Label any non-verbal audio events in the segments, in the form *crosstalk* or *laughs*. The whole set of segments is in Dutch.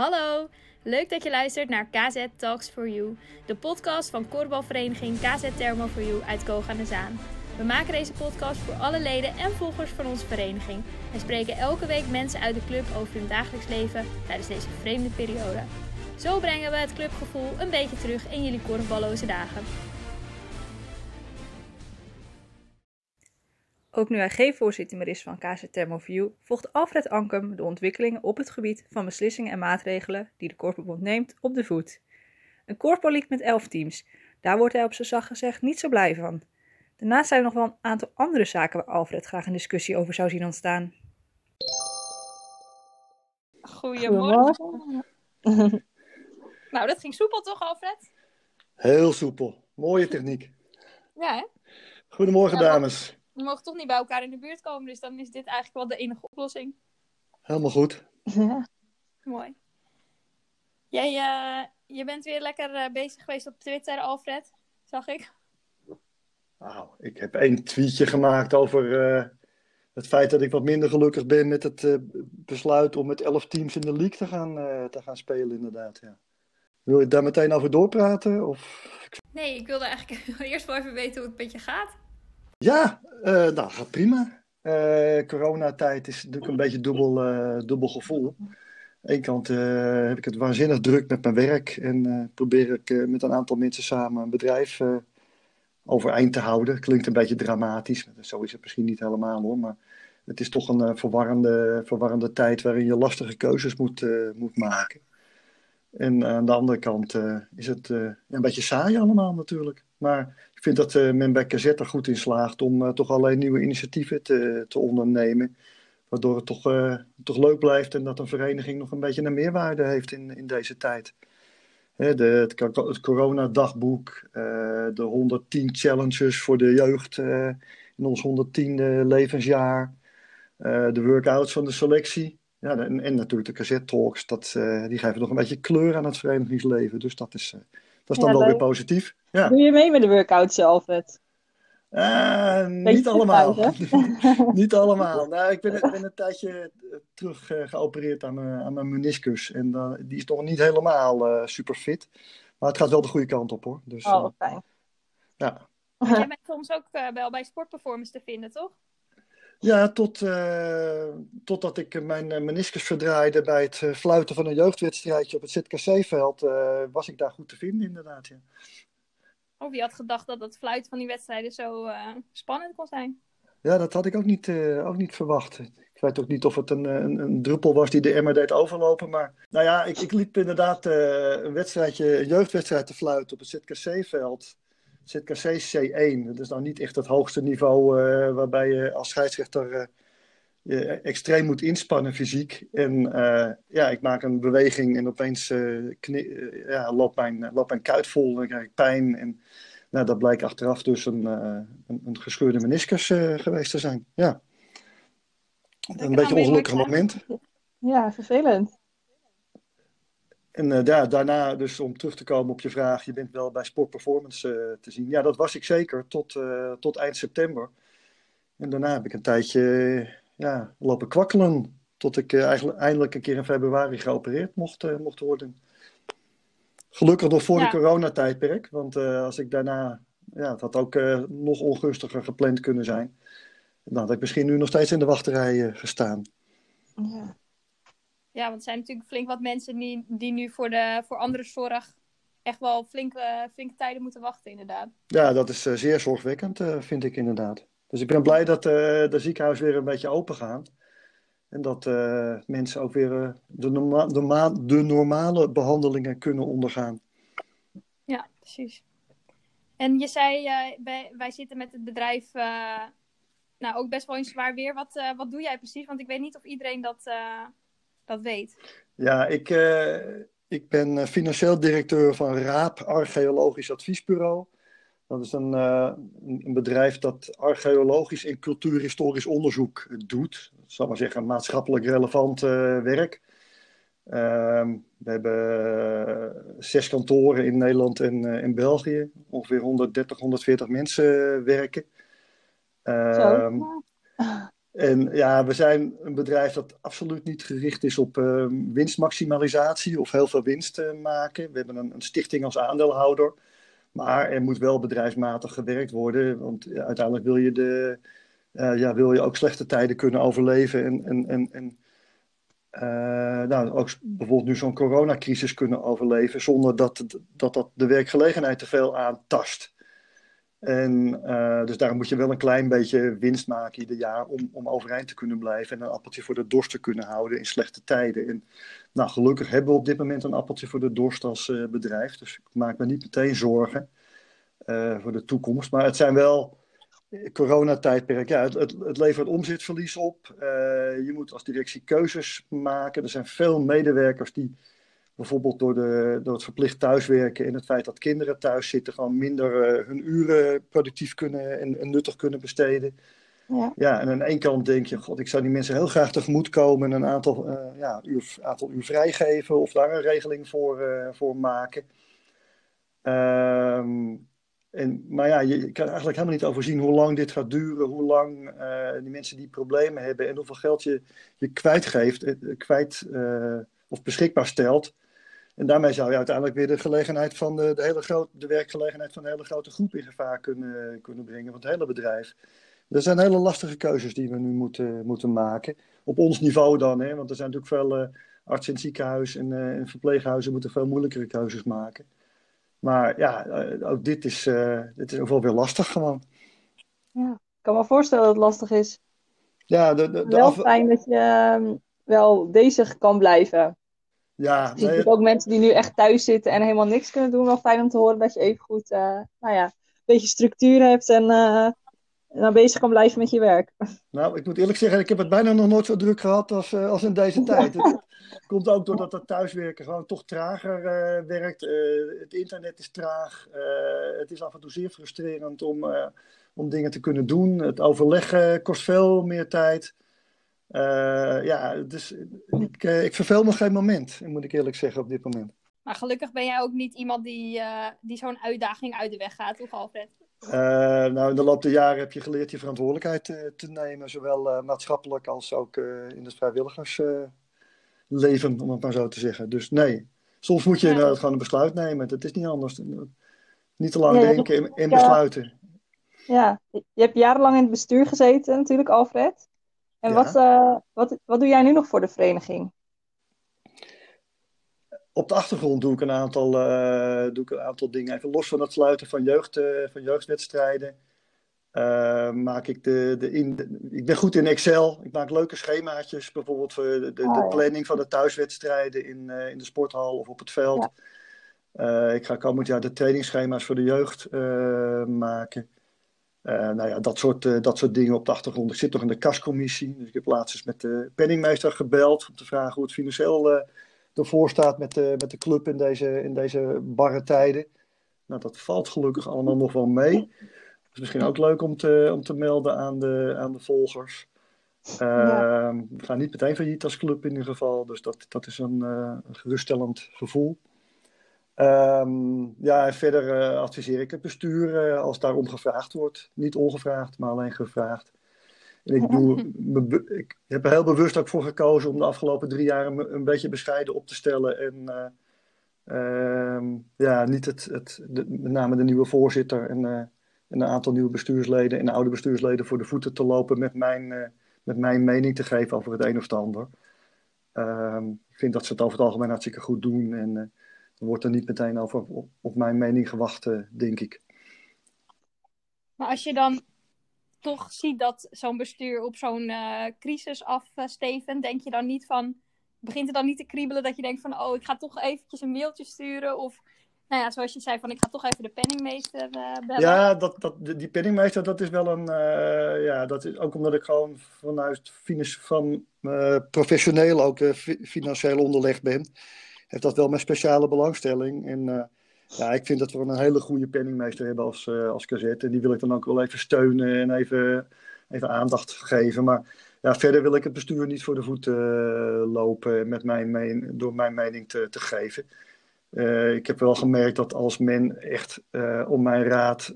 Hallo, leuk dat je luistert naar KZ Talks for You, de podcast van korfbalvereniging KZ Thermo for You uit Koog aan de Zaan. We maken deze podcast voor alle leden en volgers van onze vereniging en spreken elke week mensen uit de club over hun dagelijks leven tijdens deze vreemde periode. Zo brengen we het clubgevoel een beetje terug in jullie korfballoze dagen. Ook nu hij geen voorzitter meer is van KZ Thermoview, volgt Alfred Ankum de ontwikkelingen op het gebied van beslissingen en maatregelen die de Korfbond neemt op de voet. Een korfballiek met elf teams, daar wordt hij op zijn zacht gezegd niet zo blij van. Daarnaast zijn er nog wel een aantal andere zaken waar Alfred graag een discussie over zou zien ontstaan. Goedemorgen. *laughs* nou, dat ging soepel toch, Alfred? Heel soepel. Mooie techniek. Ja, hè? Goedemorgen, Ja, dames. We mogen toch niet bij elkaar in de buurt komen, dus dan is dit eigenlijk wel de enige oplossing. Helemaal goed. Ja. Mooi. Jij eh, je bent weer lekker eh, bezig geweest op Twitter, Alfred, zag ik. Nou, ik heb één tweetje gemaakt over eh, het feit dat ik wat minder gelukkig ben met het eh, besluit om met elf teams in de league te gaan, eh, te gaan spelen, inderdaad. Ja. Wil je daar meteen over doorpraten? Of... Nee, ik wilde eigenlijk *laughs* eerst wel even weten hoe het met je gaat. Ja, eh, nou, gaat prima. Eh, coronatijd is natuurlijk een beetje dubbel, eh, dubbel gevoel. Aan de ene kant heb ik het waanzinnig druk met mijn werk en probeer ik met een aantal mensen samen een bedrijf overeind te houden. Klinkt een beetje dramatisch, zo is het misschien niet helemaal hoor. Maar het is toch een verwarrende, verwarrende tijd waarin je lastige keuzes moet, moet maken. En aan de andere kant is het een beetje saai allemaal natuurlijk. Maar ik vind dat eh, men bij KZ er goed in slaagt om eh, toch allerlei nieuwe initiatieven te, te ondernemen. Waardoor het toch, eh, toch leuk blijft en dat een vereniging nog een beetje een meerwaarde heeft in, in deze tijd. De, het, het coronadagboek, de 110 challenges voor de jeugd in ons 110e levensjaar. de workouts van de selectie. Ja, en, natuurlijk de KZ-talks, dat, eh, die geven nog een beetje kleur aan het verenigingsleven. Dus dat is, dat is dan Ja, wel weer positief. Ja. Doe je mee met de workouts, Alfred? Eh, Beetje niet allemaal. *laughs* niet allemaal. *laughs* Nou, ik ben, ik ben een tijdje eh, terug eh, geopereerd aan mijn, aan mijn meniscus. En eh, die is nog niet helemaal eh, super fit. Maar het gaat wel de goede kant op hoor. Dus, Oh, eh, fijn. ja. Jij *laughs* bent soms ook eh, wel bij sportperformance te vinden, toch? Ja, tot, eh, totdat ik mijn eh, meniscus verdraaide bij het eh, fluiten van een jeugdwedstrijdje op het ZKC-veld, was ik daar goed te vinden inderdaad. Ja. Of je had gedacht dat het fluiten van die wedstrijden zo spannend kon zijn. Ja, dat had ik ook niet, ook niet verwacht. Ik weet ook niet of het een, een, een druppel was die de emmer deed overlopen. Maar nou ja, ik, ik liep inderdaad een wedstrijdje, een jeugdwedstrijd te fluiten op het ZKC-veld. ZKC C1. Dat is nou niet echt het hoogste niveau eh, waarbij je als scheidsrechter eh, je extreem moet inspannen fysiek. En eh, ja, ik maak een beweging en opeens ja, loopt, mijn, loopt mijn kuit vol en dan krijg ik pijn. En nou, dat blijkt achteraf dus een, eh, een, een gescheurde meniscus eh, geweest te zijn. Ja. Een beetje een ongelukkig moment. Ja, vervelend. En daar, daarna, dus om terug te komen op je vraag, je bent wel bij Sport Performance eh, te zien. Ja, dat was ik zeker tot, eh, tot eind september. En daarna heb ik een tijdje ja, lopen kwakkelen. Tot ik eigenlijk eindelijk een keer in februari geopereerd mocht, mocht worden. Gelukkig nog voor Ja. de coronatijdperk. Want als ik daarna, ja, het had ook nog ongunstiger gepland kunnen zijn. Dan had ik misschien nu nog steeds in de wachterij eh, gestaan. Ja. Ja, want er zijn natuurlijk flink wat mensen die, die nu voor, de, voor andere zorg echt wel flinke, flinke tijden moeten wachten, inderdaad. Ja, dat is eh, zeer zorgwekkend, eh, vind ik inderdaad. Dus ik ben blij dat eh, de ziekenhuizen weer een beetje open gaan. En dat eh, mensen ook weer eh, de, norma de, ma- de normale behandelingen kunnen ondergaan. Ja, precies. En je zei, eh, wij, wij zitten met het bedrijf eh, nou, ook best wel in zwaar weer. Wat, eh, wat doe jij precies? Want ik weet niet of iedereen dat, eh, dat weet. Ja, ik, eh, ik ben eh, financieel directeur van RAAP, Archeologisch Adviesbureau. Dat is een, eh, een bedrijf dat archeologisch en cultuurhistorisch onderzoek doet. Dat zal maar zeggen, maatschappelijk relevant werk. Ehm, we hebben zes kantoren in Nederland en in België. Ongeveer 130, 140 mensen werken. Zo. *laughs* En ja, we zijn een bedrijf dat absoluut niet gericht is op uh, winstmaximalisatie of heel veel winst uh, maken. We hebben een, een, stichting als aandeelhouder. Maar er moet wel bedrijfsmatig gewerkt worden. Want uiteindelijk wil je, de, uh, ja, wil je ook slechte tijden kunnen overleven. En, en, en, en nou, ook bijvoorbeeld nu zo'n coronacrisis kunnen overleven. Zonder dat, dat dat de werkgelegenheid te veel aantast. En uh, dus daarom moet je wel een klein beetje winst maken ieder jaar om, om overeind te kunnen blijven en een appeltje voor de dorst te kunnen houden in slechte tijden. En nou, gelukkig hebben we op dit moment een appeltje voor de dorst als uh, bedrijf, dus ik maak me niet meteen zorgen uh, voor de toekomst. Maar het zijn wel coronatijdperk, ja, het, het, het levert omzetverlies op. je moet als directie keuzes maken. Er zijn veel medewerkers die bijvoorbeeld door, de, door het verplicht thuiswerken en het feit dat kinderen thuis zitten, gewoon minder uh, hun uren productief kunnen en, en, nuttig kunnen besteden. Ja. ja, en aan de ene kant denk je, god, ik zou die mensen heel graag tegemoet komen en een aantal, uh, ja, uur, aantal uur vrijgeven of daar een regeling voor, uh, voor maken. Um, en, maar ja, je kan eigenlijk helemaal niet overzien hoe lang dit gaat duren, hoe lang die mensen die problemen hebben en hoeveel geld je, je kwijtgeeft, kwijt of beschikbaar stelt en daarmee zou je uiteindelijk weer de gelegenheid van de, de hele grote, de werkgelegenheid van de hele grote groep in gevaar kunnen, kunnen brengen, van het hele bedrijf. Dat zijn hele lastige keuzes die we nu moeten, moeten maken. Op ons niveau dan, hè, want er zijn natuurlijk veel uh, artsen in het ziekenhuis en, uh, en verpleeghuizen moeten veel moeilijkere keuzes maken. Maar ja, uh, ook dit is, dit is ook wel weer lastig gewoon. Ja, ik kan me voorstellen dat het lastig is. Ja, de, de, de wel fijn dat je ehm, wel bezig kan blijven. Ja, ziet ook mensen die nu echt thuis zitten en helemaal niks kunnen doen. Wel fijn om te horen dat je even goed, uh, nou ja, een beetje structuur hebt en, uh, dan bezig kan blijven met je werk. Nou, ik moet eerlijk zeggen, ik heb het bijna nog nooit zo druk gehad als, uh, als in deze tijd. Het komt ook doordat het thuiswerken gewoon toch trager werkt. het internet is traag. het is af en toe zeer frustrerend om, om dingen te kunnen doen. Het overleggen kost veel meer tijd. Uh, ja, dus ik, uh, ik verveel me geen moment, moet ik eerlijk zeggen, op dit moment. Maar gelukkig ben jij ook niet iemand die, uh, die zo'n uitdaging uit de weg gaat, toch Alfred? nou, in de loop der jaren heb je geleerd je verantwoordelijkheid te nemen, zowel maatschappelijk als ook in het vrijwilligersleven, om het maar zo te zeggen. Dus nee, soms moet je ja. inderdaad gewoon een besluit nemen. Het is niet anders. Niet te lang denken en, en besluiten. Ja, je hebt jarenlang in het bestuur gezeten natuurlijk, Alfred. En ja. wat, uh, wat, wat doe jij nu nog voor de vereniging? Op de achtergrond doe ik een aantal, uh, doe ik een aantal dingen. Even los van het sluiten van, jeugd, uh, van jeugdwedstrijden. maak ik, de, de in, de, ik ben goed in Excel. Ik maak leuke schemaatjes. Bijvoorbeeld voor de, de, oh, de planning van de thuiswedstrijden in, in de sporthal of op het veld. Ja. ik ga komend jaar de trainingsschema's voor de jeugd maken. Uh, nou ja, dat soort, uh, dat soort dingen op de achtergrond. Ik zit nog in de kascommissie. Dus ik heb laatst eens met de penningmeester gebeld om te vragen hoe het financieel ervoor staat met de, met de club in deze, in deze barre tijden. Nou, dat valt gelukkig allemaal nog wel mee. Dat is misschien ook leuk om te, om te melden aan de, aan de volgers. Ja. Ehm, we gaan niet meteen failliet als club in ieder geval. Dus dat, dat is een, een geruststellend gevoel. Um, ja, en verder uh, adviseer ik het bestuur uh, als daarom gevraagd wordt. Niet ongevraagd, maar alleen gevraagd. En ik, doe, *laughs* ik heb er heel bewust ook voor gekozen om de afgelopen drie jaar een, een beetje bescheiden op te stellen. En uh, um, ja, niet het, het, de, met name de nieuwe voorzitter en, en, een aantal nieuwe bestuursleden en oude bestuursleden voor de voeten te lopen met mijn, met mijn mening te geven over het een of het ander. Um, ik vind dat ze het over het algemeen hartstikke goed doen. En wordt er niet meteen over op, op mijn mening gewacht, uh, denk ik. Maar als je dan toch ziet dat zo'n bestuur op zo'n uh, crisis afsteven, denk je dan niet van, begint het dan niet te kriebelen dat je denkt van, oh, ik ga toch eventjes een mailtje sturen of nou ja, zoals je zei, van ik ga toch even de penningmeester uh, bellen. Ja, dat, dat, die penningmeester, dat is wel een... Uh, ja, dat is ook omdat ik gewoon vanuit van uh, professioneel ook financieel onderlegd ben heeft dat wel mijn speciale belangstelling. En uh, ja, ik vind dat we een hele goede penningmeester hebben als, uh, als. En die wil ik dan ook wel even steunen en even, even aandacht geven. Maar ja, verder wil ik het bestuur niet voor de voeten uh, lopen met mijn meen, door mijn mening te, te geven. ik heb wel gemerkt dat als men echt om mijn raad,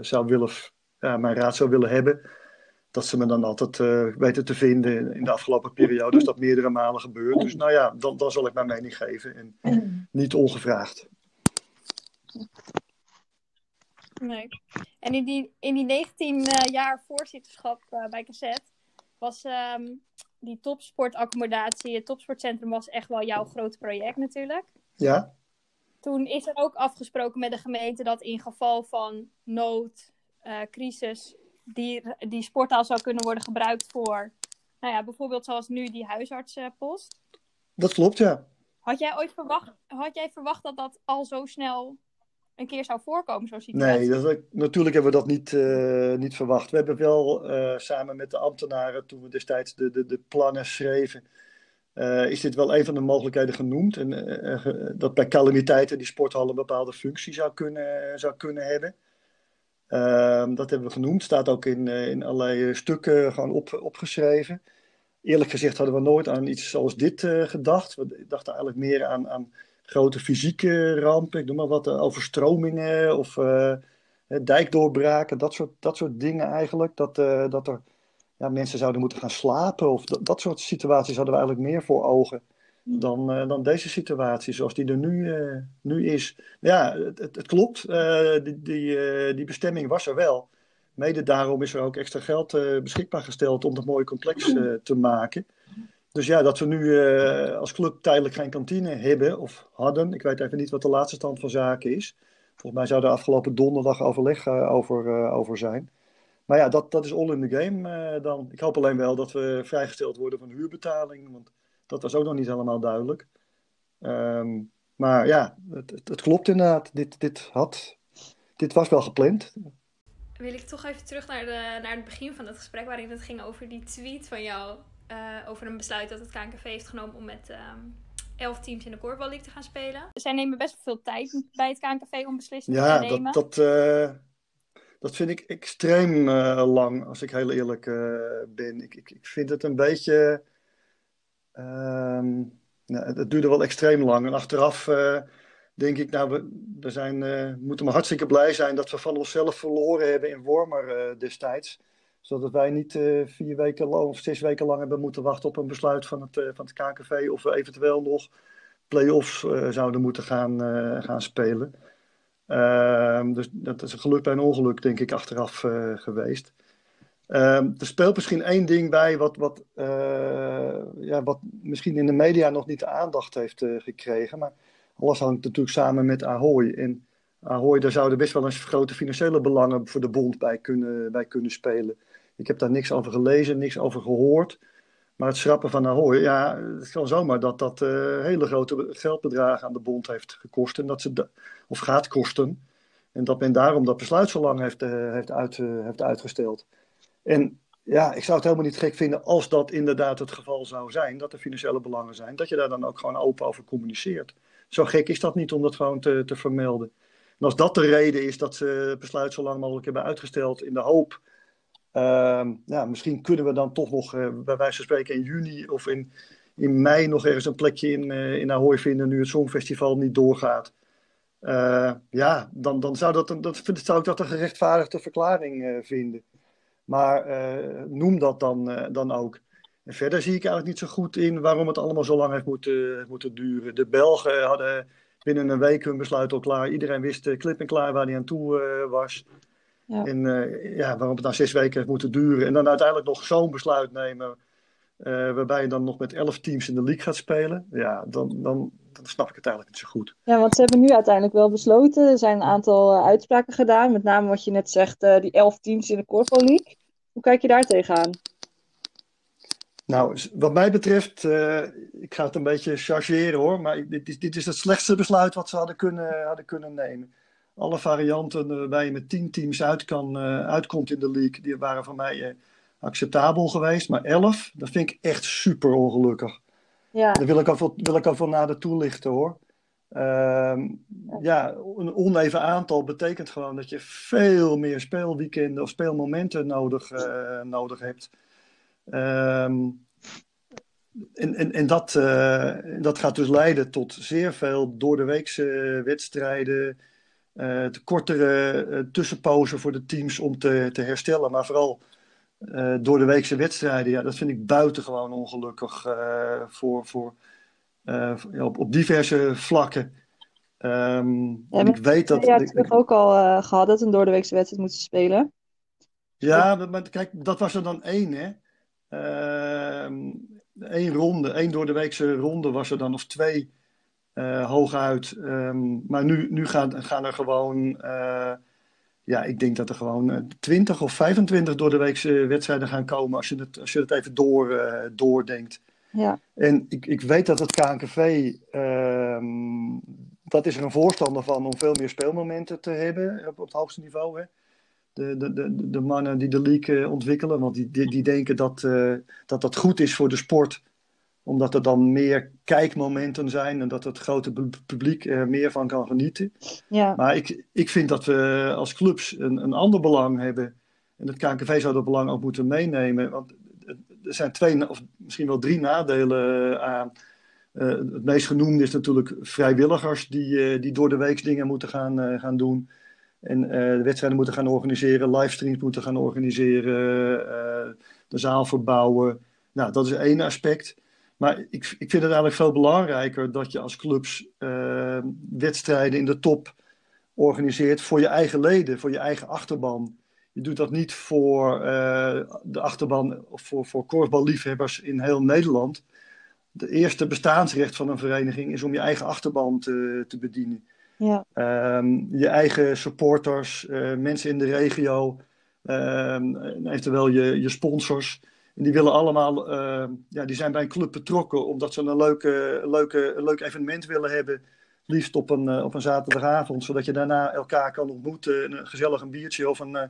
zou willen, mijn raad zou willen hebben, dat ze me dan altijd uh, weten te vinden. In de afgelopen periode is dat meerdere malen gebeurd. Dus nou ja, dan, dan zal ik mijn mening geven. En niet ongevraagd. Nee. En in die, in die 19 uh, jaar voorzitterschap uh, bij Cassette was um, die topsportaccommodatie, het topsportcentrum was echt wel jouw grote project natuurlijk. Ja. Toen is er ook afgesproken met de gemeente dat in geval van nood, uh, crisis, die, die sporttaal zou kunnen worden gebruikt voor, nou ja, bijvoorbeeld zoals nu die huisartsenpost. Dat klopt, ja. Had jij ooit verwacht, had jij verwacht dat dat al zo snel een keer zou voorkomen, zo'n situatie? Nee, dat, natuurlijk hebben we dat niet, uh, niet verwacht. We hebben wel uh, samen met de ambtenaren, toen we destijds de, de, de plannen schreven, uh, is dit wel een van de mogelijkheden genoemd. En, dat bij calamiteiten die sporthal een bepaalde functie zou kunnen, zou kunnen hebben. Ehm, dat hebben we genoemd, staat ook in, in allerlei stukken gewoon op, opgeschreven. Eerlijk gezegd hadden we nooit aan iets zoals dit gedacht. We dachten eigenlijk meer aan, aan grote fysieke rampen, ik noem maar wat, eh, overstromingen of dijkdoorbraken, dat soort, dat soort dingen eigenlijk. Dat, dat er ja, mensen zouden moeten gaan slapen of dat, dat soort situaties hadden we eigenlijk meer voor ogen dan, uh, dan deze situatie zoals die er nu, nu is. Ja, het, het, klopt, die, die, die bestemming was er wel. Mede daarom is er ook extra geld beschikbaar gesteld om dat mooie complex te maken. Dus ja, dat we nu uh, als club tijdelijk geen kantine hebben of hadden. Ik weet even niet wat de laatste stand van zaken is. Volgens mij zou er afgelopen donderdag overleg uh, over, uh, over zijn. Maar ja, dat, dat is all in the game dan. Ik hoop alleen wel dat we vrijgesteld worden van huurbetaling. Want dat was ook nog niet helemaal duidelijk. Um, maar ja, het, het, het, klopt inderdaad. Dit, dit, had, dit was wel gepland. Wil ik toch even terug naar, de, naar het begin van het gesprek waarin het ging over die tweet van jou uh, over een besluit dat het KNKV heeft genomen om met um, elf teams in de Korfbal League te gaan spelen. Zij nemen best wel veel tijd bij het KNKV om beslissingen ja, te nemen. Ja, dat, dat, uh, dat vind ik extreem uh, lang, als ik heel eerlijk ben. Ik, ik, ik vind het een beetje... Um, nou, het duurde wel extreem lang. En achteraf denk ik, nou, we, zijn, moeten maar hartstikke blij zijn dat we van onszelf verloren hebben in Wormer destijds zodat wij niet uh, vier weken lang of zes weken lang hebben moeten wachten op een besluit van het, uh, van het KNKV. Of we eventueel nog play-offs uh, zouden moeten gaan, gaan spelen. Ehm, dus dat is een geluk bij een ongeluk, denk ik, achteraf geweest. Um, er speelt misschien één ding bij wat, wat, ja, wat misschien in de media nog niet de aandacht heeft gekregen. Maar alles hangt natuurlijk samen met Ahoy. En Ahoy, daar zouden best wel eens grote financiële belangen voor de bond bij kunnen, bij kunnen spelen. Ik heb daar niks over gelezen, niks over gehoord. Maar het schrappen van Ahoy, ja, het kan zomaar dat dat uh, hele grote geldbedragen aan de bond heeft gekost. En dat ze of gaat kosten. En dat men daarom dat besluit zo lang heeft, heeft, uit, heeft uitgesteld. En ja, ik zou het helemaal niet gek vinden als dat inderdaad het geval zou zijn. Dat er financiële belangen zijn. Dat je daar dan ook gewoon open over communiceert. Zo gek is dat niet om dat gewoon te, te vermelden. En als dat de reden is dat ze het besluit zo lang mogelijk hebben uitgesteld in de hoop Uh, ja, misschien kunnen we dan toch nog, uh, bij wijze van spreken, in juni of in, in mei nog ergens een plekje in, uh, in Ahoy vinden, nu het Songfestival niet doorgaat. Uh, ja, dan, dan zou, dat, dat, zou ik dat een gerechtvaardigde verklaring vinden. Maar noem dat dan, dan ook. En verder zie ik eigenlijk niet zo goed in waarom het allemaal zo lang heeft moeten, moeten duren. De Belgen hadden binnen een week hun besluit al klaar. Iedereen wist klip en klaar waar hij aan toe was. Ja. En ja, waarom het nou zes weken heeft moeten duren. En dan uiteindelijk nog zo'n besluit nemen. Uh, waarbij je dan nog met elf teams in de league gaat spelen. Ja, dan, dan, dan snap ik het eigenlijk niet zo goed. Ja, want ze hebben nu uiteindelijk wel besloten. Er zijn een aantal uh, uitspraken gedaan. Met name wat je net zegt, die elf teams in de Corpo League. Hoe kijk je daar tegenaan? Nou, wat mij betreft, ik ga het een beetje chargeren hoor. Maar dit, dit is het slechtste besluit wat ze hadden kunnen, hadden kunnen nemen alle varianten waarbij je met tien teams uit kan, uh, uitkomt in de league, die waren voor mij uh, acceptabel geweest. Maar elf, dat vind ik echt super ongelukkig. Ja. Daar wil ik ook wel, wil ik nader toelichten hoor. Uh, ja, een oneven aantal betekent gewoon dat je veel meer speelweekenden of speelmomenten nodig, uh, nodig hebt. Um, en, en, en dat, dat gaat dus leiden tot zeer veel door de weekse wedstrijden, uh, de kortere tussenpauze voor de teams om te, te herstellen. Maar vooral door de weekse wedstrijden, ja, dat vind ik buitengewoon ongelukkig voor, voor, op, op diverse vlakken. Um, ja, ik weet dat. Ja, ik heb ook al gehad dat een doordeweekse wedstrijd moeten spelen. Ja, maar, kijk, dat was er dan één, hè? Eén ronde, één door de weekse ronde was er dan of twee uh, hooguit. Um, maar nu, nu gaan, gaan er gewoon, ja, ik denk dat er gewoon 20 of 25 door de weekse wedstrijden gaan komen als je het, als je het even door, uh, doordenkt. Ja. En ik, ik weet dat het KNKV, um, dat is er een voorstander van om veel meer speelmomenten te hebben op, op het hoogste niveau. Hè? De, de, de, de mannen die de league ontwikkelen, want die, die, die denken dat, dat dat goed is voor de sport omdat er dan meer kijkmomenten zijn en dat het grote publiek er meer van kan genieten. Ja. Maar ik, ik vind dat we als clubs een, een ander belang hebben. En het KNKV zou dat belang ook moeten meenemen. Want er zijn twee of misschien wel drie nadelen aan. Uh, het meest genoemde is natuurlijk vrijwilligers die, uh, die door de week dingen moeten gaan, gaan doen. En de wedstrijden moeten gaan organiseren, livestreams moeten gaan organiseren, de zaal verbouwen. Nou, dat is één aspect. Maar ik, ik vind het eigenlijk veel belangrijker dat je als clubs wedstrijden in de top organiseert voor je eigen leden, voor je eigen achterban. Je doet dat niet voor uh, de achterban of voor, voor korfballiefhebbers in heel Nederland. De eerste bestaansrecht van een vereniging is om je eigen achterban te, te bedienen. Ja. Um, je eigen supporters, uh, mensen in de regio, um, eventueel je, je sponsors. En die willen allemaal, uh, ja, die zijn bij een club betrokken omdat ze een, leuke, leuke, een leuk evenement willen hebben. Liefst op een, uh, op een zaterdagavond, zodat je daarna elkaar kan ontmoeten. En een gezellig een biertje of een, uh,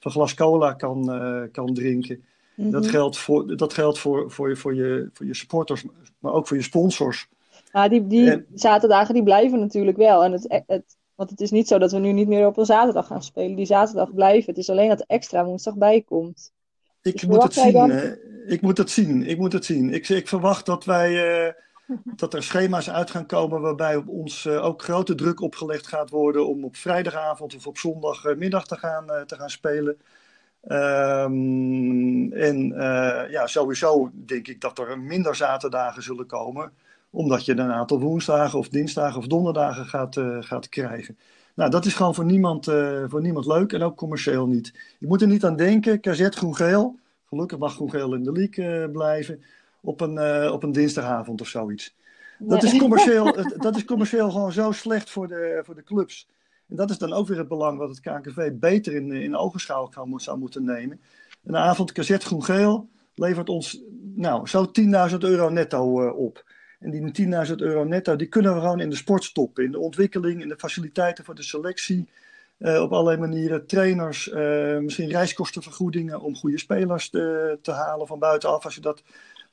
een glas cola kan, kan drinken. Mm -hmm. Dat geldt, voor, dat geldt voor, voor, je, voor, je, voor je supporters, maar ook voor je sponsors. Ja, die, die en, zaterdagen die blijven natuurlijk wel. En het, het, want het is niet zo dat we nu niet meer op een zaterdag gaan spelen. Die zaterdag blijven. Het is alleen dat er extra woensdag bij komt. Ik dus moet het zien. Dan... Ik moet het zien. Ik moet het zien. Ik, ik verwacht dat wij. Uh, dat er schema's uit gaan komen waarbij op ons uh, ook grote druk opgelegd gaat worden om op vrijdagavond of op zondagmiddag te gaan, uh, te gaan spelen. Um, en ja, sowieso denk ik dat er minder zaterdagen zullen komen, omdat je een aantal woensdagen of dinsdagen of donderdagen gaat, gaat krijgen. Nou, dat is gewoon voor niemand, voor niemand leuk en ook commercieel niet. Je moet er niet aan denken, KZ Groen-Geel, gelukkig mag Groen-Geel in de league blijven, op een, uh, op een dinsdagavond of zoiets. Nee. Dat, is commercieel, *laughs* dat is commercieel gewoon zo slecht voor de, voor de clubs. En dat is dan ook weer het belang wat het KNKV beter in, in ogenschouw zou moeten nemen. Een avond KZ Groen-Geel levert ons nou, zo 10.000 euro netto op. En die 10.000 euro netto, die kunnen we gewoon in de sport stoppen. In de ontwikkeling, in de faciliteiten voor de selectie. Uh, op allerlei manieren. Trainers, uh, misschien reiskostenvergoedingen om goede spelers te, te, halen van buitenaf. Als je, dat,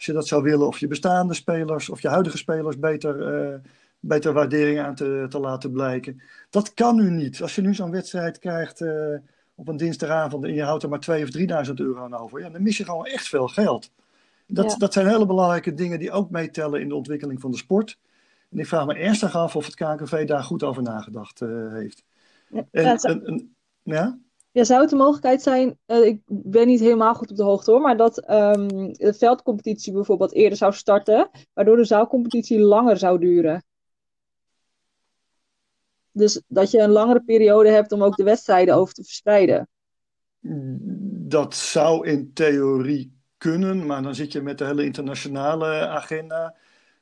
als je dat zou willen. Of je bestaande spelers of je huidige spelers beter, uh, beter waardering aan te, te laten blijken. Dat kan nu niet. Als je nu zo'n wedstrijd krijgt op een dinsdagavond en je houdt er maar 2.000 of 3.000 euro aan over. Ja, dan mis je gewoon echt veel geld. Dat, ja. dat zijn hele belangrijke dingen die ook meetellen in de ontwikkeling van de sport. En ik vraag me ernstig af of het KNKV daar goed over nagedacht uh, heeft. Ja, en, ja? Ja, zou het een mogelijkheid zijn, uh, ik ben niet helemaal goed op de hoogte hoor, maar dat um, de veldcompetitie bijvoorbeeld eerder zou starten, waardoor de zaalcompetitie langer zou duren? Dus dat je een langere periode hebt om ook de wedstrijden over te verspreiden. Dat zou in theorie kunnen, maar dan zit je met de hele internationale agenda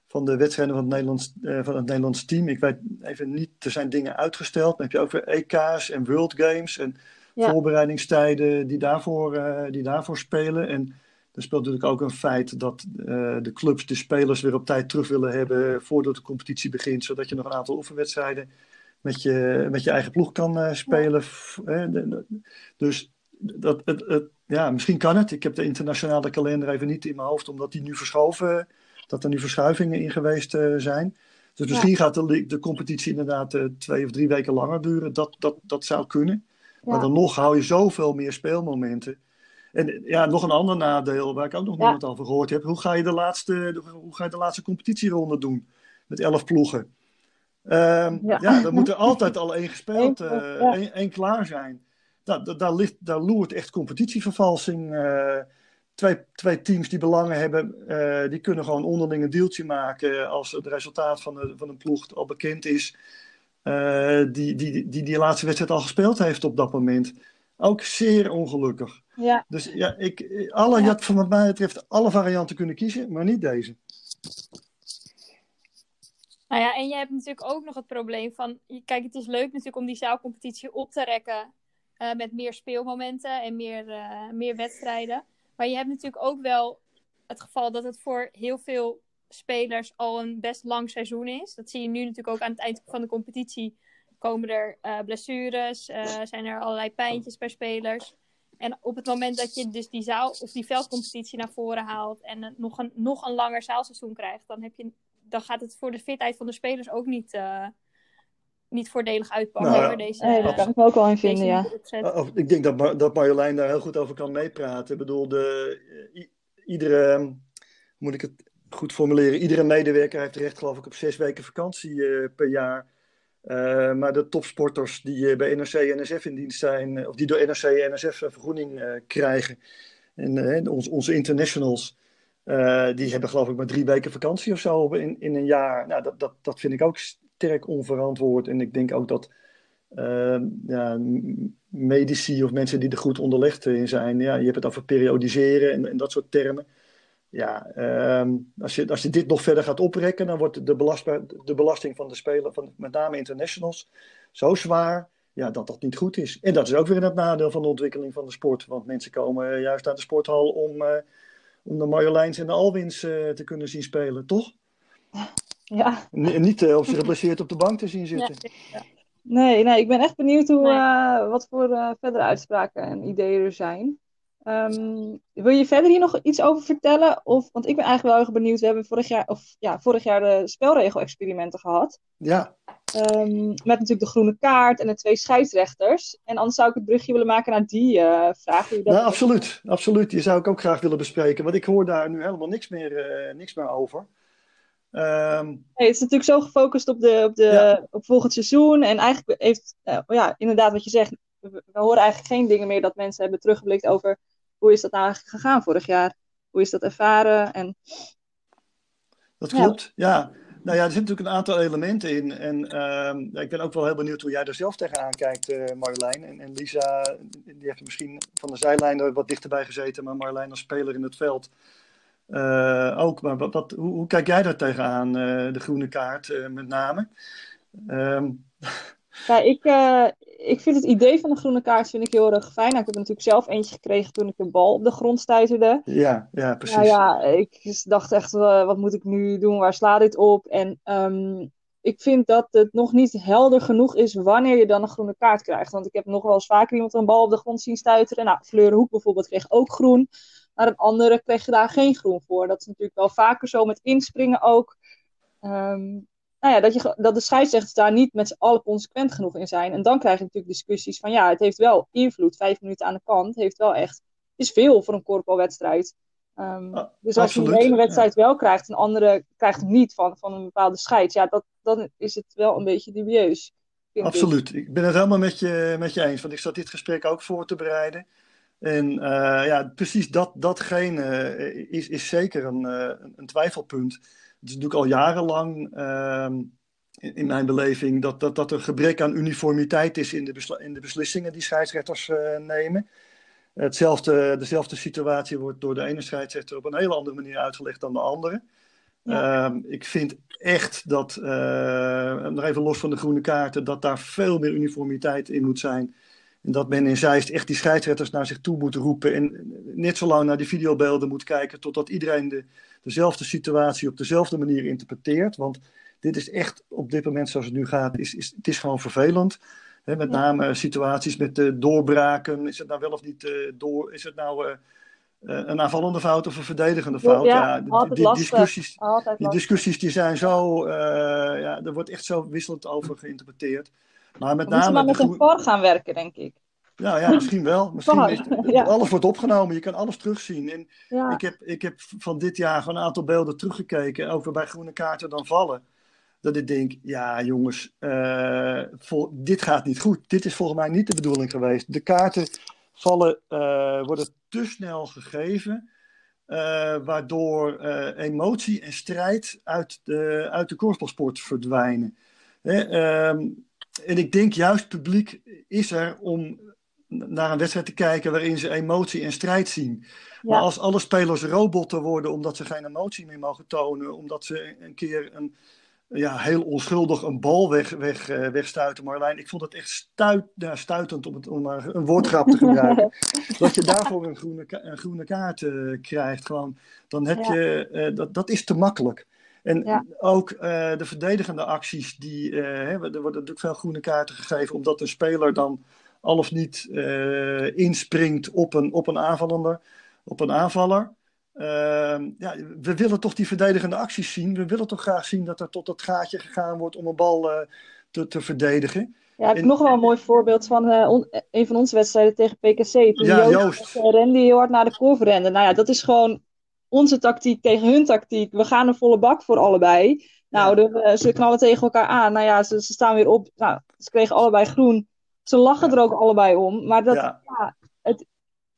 van de wedstrijden van het Nederlands, uh, van het Nederlands team. Ik weet even niet, er zijn dingen uitgesteld. Dan heb je ook weer EK's en World Games en ja. voorbereidingstijden die daarvoor, uh, die daarvoor spelen. En er speelt natuurlijk ook een feit dat uh, de clubs de spelers weer op tijd terug willen hebben voordat de competitie begint, zodat je nog een aantal oefenwedstrijden met je, met je eigen ploeg kan spelen. Ja. Dus dat, het, het, ja, misschien kan het. Ik heb de internationale kalender even niet in mijn hoofd, omdat die nu verschoven, dat er nu verschuivingen in geweest uh, zijn. Dus misschien ja. gaat de, de competitie inderdaad twee of drie weken langer duren. Dat, dat, dat zou kunnen. Maar dan nog hou je zoveel meer speelmomenten. En ja, nog een ander nadeel waar ik ook nog niemand over gehoord heb. Hoe ga je de laatste, hoe ga je de laatste competitieronde doen? Met elf ploegen. Um, ja. ja. dan moet er altijd al één gespeeld, uh, één, één klaar zijn. daar, daar, ligt, daar loert echt competitievervalsing. Uh, twee, twee teams die belangen hebben, uh, die kunnen gewoon onderling een deeltje maken als het resultaat van, de, van een ploeg al bekend is. Uh, die, die, die die laatste wedstrijd al gespeeld heeft op dat moment. Ook zeer ongelukkig. Ja. Dus ja, ik, alle, ja. je had van wat mij betreft alle varianten kunnen kiezen, maar niet deze. Nou ja, en je hebt natuurlijk ook nog het probleem van... Kijk, het is leuk natuurlijk om die zaalcompetitie op te rekken... Uh, met meer speelmomenten en meer, uh, meer wedstrijden. Maar je hebt natuurlijk ook wel het geval dat het voor heel veel spelers al een best lang seizoen is. Dat zie je nu natuurlijk ook aan het eind van de competitie. Komen er uh, blessures, zijn er allerlei pijntjes bij spelers. En op het moment dat je dus die zaal of die veldcompetitie naar voren haalt en nog een, nog een langer zaalseizoen krijgt, dan, heb je, dan gaat het voor de fitheid van de spelers ook niet, uh, niet voordelig uitpakken. Nou, ja. deze, Nee, daar kan ik me ook wel in vinden, ja. Uh, ik denk dat, Mar dat Marjolein daar heel goed over kan meepraten. Ik bedoel, de, iedere, moet ik het goed formuleren, iedere medewerker heeft recht geloof ik op zes weken vakantie uh, per jaar. Uh, maar de topsporters die uh, bij NRC en NSF in dienst zijn, of die door NRC en NSF vergoeding krijgen, en onze internationals, die hebben geloof ik maar drie weken vakantie of zo in, in een jaar. Nou, dat, dat, dat vind ik ook sterk onverantwoord. En ik denk ook dat ja, medici of mensen die er goed onderlegd in zijn, ja, je hebt het over periodiseren en, en dat soort termen ja, um, als, je, als je dit nog verder gaat oprekken, dan wordt de, de belasting van de speler, van met name internationals, zo zwaar ja, dat dat niet goed is. En dat is ook weer het nadeel van de ontwikkeling van de sport. Want mensen komen juist naar de sporthal om, uh, om de Marjoleins en de Alwins uh, te kunnen zien spelen, toch? Ja. N niet uh, of ze geblesseerd op de bank te zien zitten. Ja. Nee, nee, ik ben echt benieuwd hoe, nee. wat voor verdere uitspraken en ideeën er zijn. Um, wil je verder hier nog iets over vertellen? Of, want ik ben eigenlijk wel erg benieuwd. We hebben vorig jaar, of, ja, vorig jaar de spelregel-experimenten gehad. Ja. Um, met natuurlijk de groene kaart en de twee scheidsrechters. En anders zou ik het brugje willen maken naar die uh, vraag. Dat nou, absoluut, absoluut. Die zou ik ook graag willen bespreken. Want ik hoor daar nu helemaal niks meer, uh, niks meer over. Um, nee, het is natuurlijk zo gefocust op, de, op, de, ja. op volgend seizoen. En eigenlijk heeft, uh, ja, inderdaad wat je zegt. We, we horen eigenlijk geen dingen meer dat mensen hebben teruggeblikt over hoe is dat nou eigenlijk gegaan vorig jaar? Hoe is dat ervaren? En... Dat klopt, ja. ja. Nou ja, er zitten natuurlijk een aantal elementen in. En uh, ik ben ook wel heel benieuwd hoe jij er zelf tegenaan kijkt, uh, Marjolein. En, en, Lisa, die heeft misschien van de zijlijn er wat dichterbij gezeten. Maar Marjolein als speler in het veld uh, ook. Maar wat, wat, hoe, hoe, kijk jij daar tegenaan, uh, de groene kaart met name? Um... Ja, ik, uh, ik vind het idee van de groene kaart vind ik heel erg fijn. Nou, ik heb er natuurlijk zelf eentje gekregen toen ik een bal op de grond stuiterde. Ja, ja precies. Nou ja, ik dacht echt, uh, wat moet ik nu doen? Waar slaat dit op? En um, ik vind dat het nog niet helder genoeg is wanneer je dan een groene kaart krijgt. Want ik heb nog wel eens vaker iemand een bal op de grond zien stuiteren. Nou, Fleur Hoek bijvoorbeeld kreeg ook groen. Maar een andere kreeg je daar geen groen voor. Dat is natuurlijk wel vaker zo met inspringen ook. Um, nou ja, dat, je, dat de scheidsrechters daar niet met z'n allen consequent genoeg in zijn. En dan krijg je natuurlijk discussies van ja, het heeft wel invloed. Vijf minuten aan de kant heeft wel echt, is veel voor een korfbalwedstrijd. Um, ah, dus als absoluut, je de ene wedstrijd ja. wel krijgt, een andere krijgt hem niet van, van een bepaalde scheids, ja, dat, dan is het wel een beetje dubieus. Absoluut, ik. ik ben het helemaal met je, met je eens, want ik zat dit gesprek ook voor te bereiden. En uh, ja, precies dat, datgene is, is zeker een, een twijfelpunt. Het is natuurlijk al jarenlang, uh, in, in, mijn beleving, dat, dat, dat er gebrek aan uniformiteit is in de, in de beslissingen die scheidsrechters uh, nemen. Hetzelfde, dezelfde situatie wordt door de ene scheidsrechter op een hele andere manier uitgelegd dan de andere. Ja. Uh, ik vind echt dat, uh, nog even los van de groene kaarten, dat daar veel meer uniformiteit in moet zijn. En dat men in Zeist echt die scheidsrechters naar zich toe moet roepen. En net zo lang naar die videobeelden moet kijken totdat iedereen de, dezelfde situatie op dezelfde manier interpreteert. Want dit is echt op dit moment zoals het nu gaat, is, is, het is gewoon vervelend. He, met ja. name situaties met uh, doorbraken. Is het nou wel of niet uh, door? Is het nou uh, een aanvallende fout of een verdedigende fout? Ja, ja die, die, discussies, die discussies die zijn zo. ja, er wordt echt zo wisselend over geïnterpreteerd. Maar met We name. maar met een VAR gaan werken, denk ik. Nou ja, misschien wel. *laughs* Misschien is, ja. Alles wordt opgenomen, je kan alles terugzien. En ja. ik, heb, ik heb van dit jaar gewoon een aantal beelden teruggekeken, over bij groene kaarten dan vallen. dat ik denk, ja jongens, uh, dit gaat niet goed. Dit is volgens mij niet de bedoeling geweest. De kaarten vallen, uh, worden te snel gegeven, uh, waardoor emotie en strijd uit de, uit de verdwijnen. Hè, um, en ik denk juist, publiek is er om naar een wedstrijd te kijken waarin ze emotie en strijd zien. Maar als alle spelers robotten worden omdat ze geen emotie meer mogen tonen, omdat ze een keer een, ja, heel onschuldig een bal weg, weg, uh, wegstuiten, Marlijn. Ik vond het echt stuit, ja, stuitend om, het, om maar een woordgrap te gebruiken. *laughs* dat je daarvoor een groene, een groene kaart uh, krijgt. Gewoon, dan heb ja. je, uh, dat, dat is te makkelijk. En ja. ook de verdedigende acties, die, hè, er worden natuurlijk veel groene kaarten gegeven, omdat een speler dan al of niet inspringt op een, op een aanvallender, op een aanvaller. Uh, ja, we willen toch die verdedigende acties zien. We willen toch graag zien dat er tot dat gaatje gegaan wordt om een bal uh, te, te, verdedigen. Ja, heb ik nog wel een mooi voorbeeld van uh, on, een van onze wedstrijden tegen PKC. Toen ja, Joost, Joost. rende heel hard naar de korf rende. Nou ja, dat is gewoon onze tactiek tegen hun tactiek. We gaan een volle bak voor allebei. Nou, de, ze knallen tegen elkaar aan. Nou ja, ze, ze, staan weer op. Nou, ze kregen allebei groen. Ze lachen ja. er ook allebei om. Maar dat, ja. het,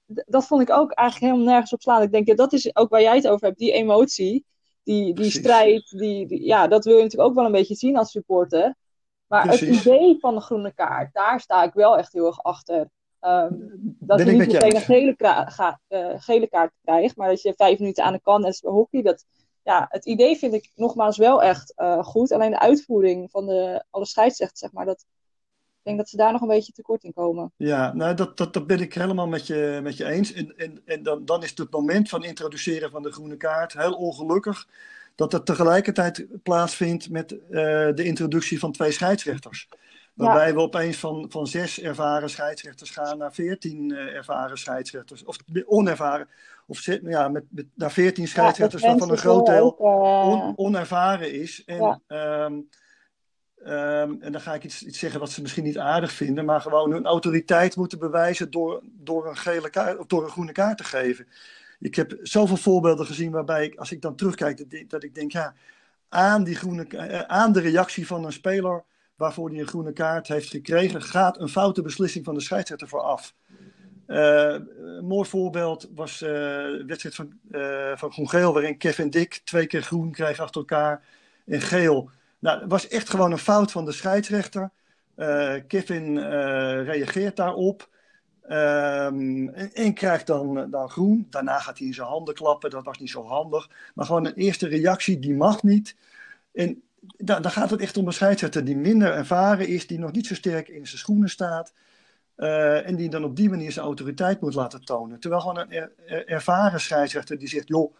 dat vond ik ook eigenlijk helemaal nergens op slaan. Ik denk, ja, dat is ook waar jij het over hebt, die emotie, die, die strijd, die, die, ja, dat wil je natuurlijk ook wel een beetje zien als supporter. Maar Precies. het idee van de groene kaart, daar sta ik wel echt heel erg achter. Um, dat ben je niet meteen een gele, ga, uh, gele kaart krijgt, maar dat je vijf minuten aan de is bij hockey. Dat, ja, het idee vind ik nogmaals wel echt uh, goed. Alleen de uitvoering van de, alle scheidsrechters, zeg maar, dat, ik denk dat ze daar nog een beetje tekort in komen. Ja, nou, dat, dat, dat ben ik helemaal met je, met je eens. En, en, en dan, dan is het moment van introduceren van de groene kaart heel ongelukkig dat het tegelijkertijd plaatsvindt met uh, de introductie van twee scheidsrechters. Waarbij ja. we opeens van, van zes ervaren scheidsrechters gaan naar veertien uh, ervaren scheidsrechters. Of onervaren. Of ja, met, met, naar veertien scheidsrechters, ja, waarvan een groot deel on, onervaren is. En, ja. um, Um, en dan ga ik iets, iets, zeggen wat ze misschien niet aardig vinden, maar gewoon hun autoriteit moeten bewijzen door, door, een, gele kaart, of door een groene kaart te geven. Ik heb zoveel voorbeelden gezien waarbij ik, als ik dan terugkijk, dat, dat ik denk, ja, aan, die groene, aan de reactie van een speler waarvoor hij een groene kaart heeft gekregen, gaat een foute beslissing van de scheidsrechter vooraf. Uh, een mooi voorbeeld was uh, de wedstrijd van, uh, van Groen Geel, waarin Kevin Dick twee keer groen kreeg achter elkaar en geel. Nou, het was echt gewoon een fout van de scheidsrechter. Kevin reageert daarop. Um, en, en, krijgt dan, dan groen. Daarna gaat hij in zijn handen klappen. Dat was niet zo handig. Maar gewoon een eerste reactie, die mag niet. En da, dan gaat het echt om een scheidsrechter die minder ervaren is. Die nog niet zo sterk in zijn schoenen staat. Uh, en die dan op die manier zijn autoriteit moet laten tonen. Terwijl gewoon een er, er, ervaren scheidsrechter die zegt... joh,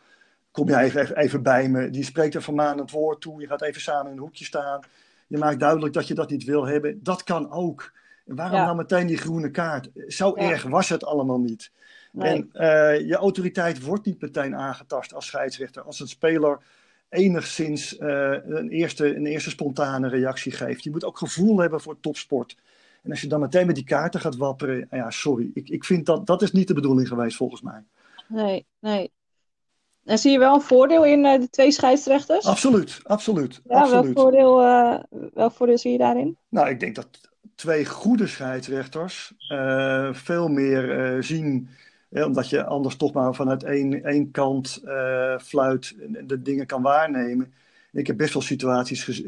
kom jij even, even, bij me. Die spreekt een vermanend woord toe. Je gaat even samen in een hoekje staan. Je maakt duidelijk dat je dat niet wil hebben. Dat kan ook. En waarom ja. nou meteen die groene kaart? Zo ja. erg was het allemaal niet. Nee. En uh, je autoriteit wordt niet meteen aangetast als scheidsrechter. Als een speler enigszins uh, een, eerste, een eerste spontane reactie geeft. Je moet ook gevoel hebben voor topsport. En als je dan meteen met die kaarten gaat wapperen, ja, sorry. Ik, ik vind dat, dat is niet de bedoeling geweest volgens mij. Nee, nee. En zie je wel een voordeel in uh, de twee scheidsrechters? Absoluut, absoluut. Ja, absoluut. Welk, voordeel, uh, welk voordeel zie je daarin? Nou, ik denk dat twee goede scheidsrechters veel meer zien. Omdat je anders toch maar vanuit één, één kant fluit en de dingen kan waarnemen. Ik heb best wel situaties gez,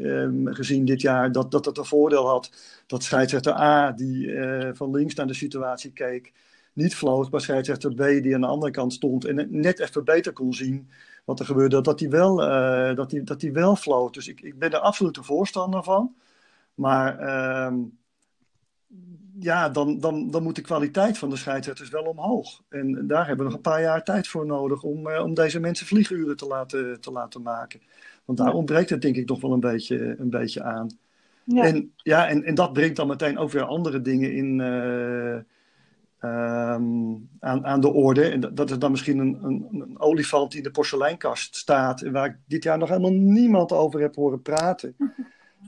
gezien dit jaar dat, dat het een voordeel had dat scheidsrechter A, die van links naar de situatie keek, niet floot, maar scheidsrechter B die aan de andere kant stond en net even beter kon zien wat er gebeurde, dat hij wel, uh, dat die, dat die wel floot. Dus ik, ik ben er absoluut een voorstander van. Maar uh, ja, dan, dan, dan moet de kwaliteit van de scheidsrechters wel omhoog. En daar hebben we nog een paar jaar tijd voor nodig om, uh, om deze mensen vlieguren te laten, te laten maken. Want daar ontbreekt het denk ik nog wel een beetje, een beetje aan. Ja. En, ja, en, en dat brengt dan meteen ook weer andere dingen in, uh, Um, aan, aan, de orde. En dat, dat is dan misschien een, een, een, olifant die in de porseleinkast staat. En waar ik dit jaar nog helemaal niemand over heb horen praten.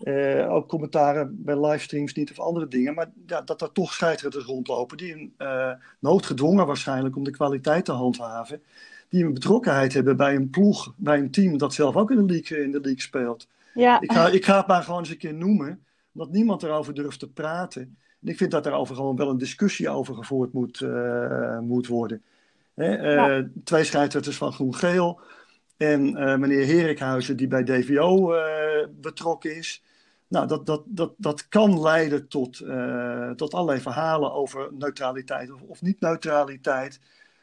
Uh, ook commentaren bij livestreams niet of andere dingen. Maar ja, dat er toch scheidsrechters rondlopen. Die een uh, noodgedwongen waarschijnlijk om de kwaliteit te handhaven. Die een betrokkenheid hebben bij een ploeg, bij een team dat zelf ook in de league, in de league speelt. Ja. Ik, ga, ik ga het maar gewoon eens een keer noemen, omdat niemand erover durft te praten. En ik vind dat daarover gewoon wel een discussie over gevoerd moet, uh, moet worden. Hè? Ja. Twee scheidsrechters van Groen-Geel en meneer Herikhuizen die bij DVO betrokken is. Nou, dat, dat, dat, dat kan leiden tot, tot allerlei verhalen over neutraliteit of, of niet-neutraliteit.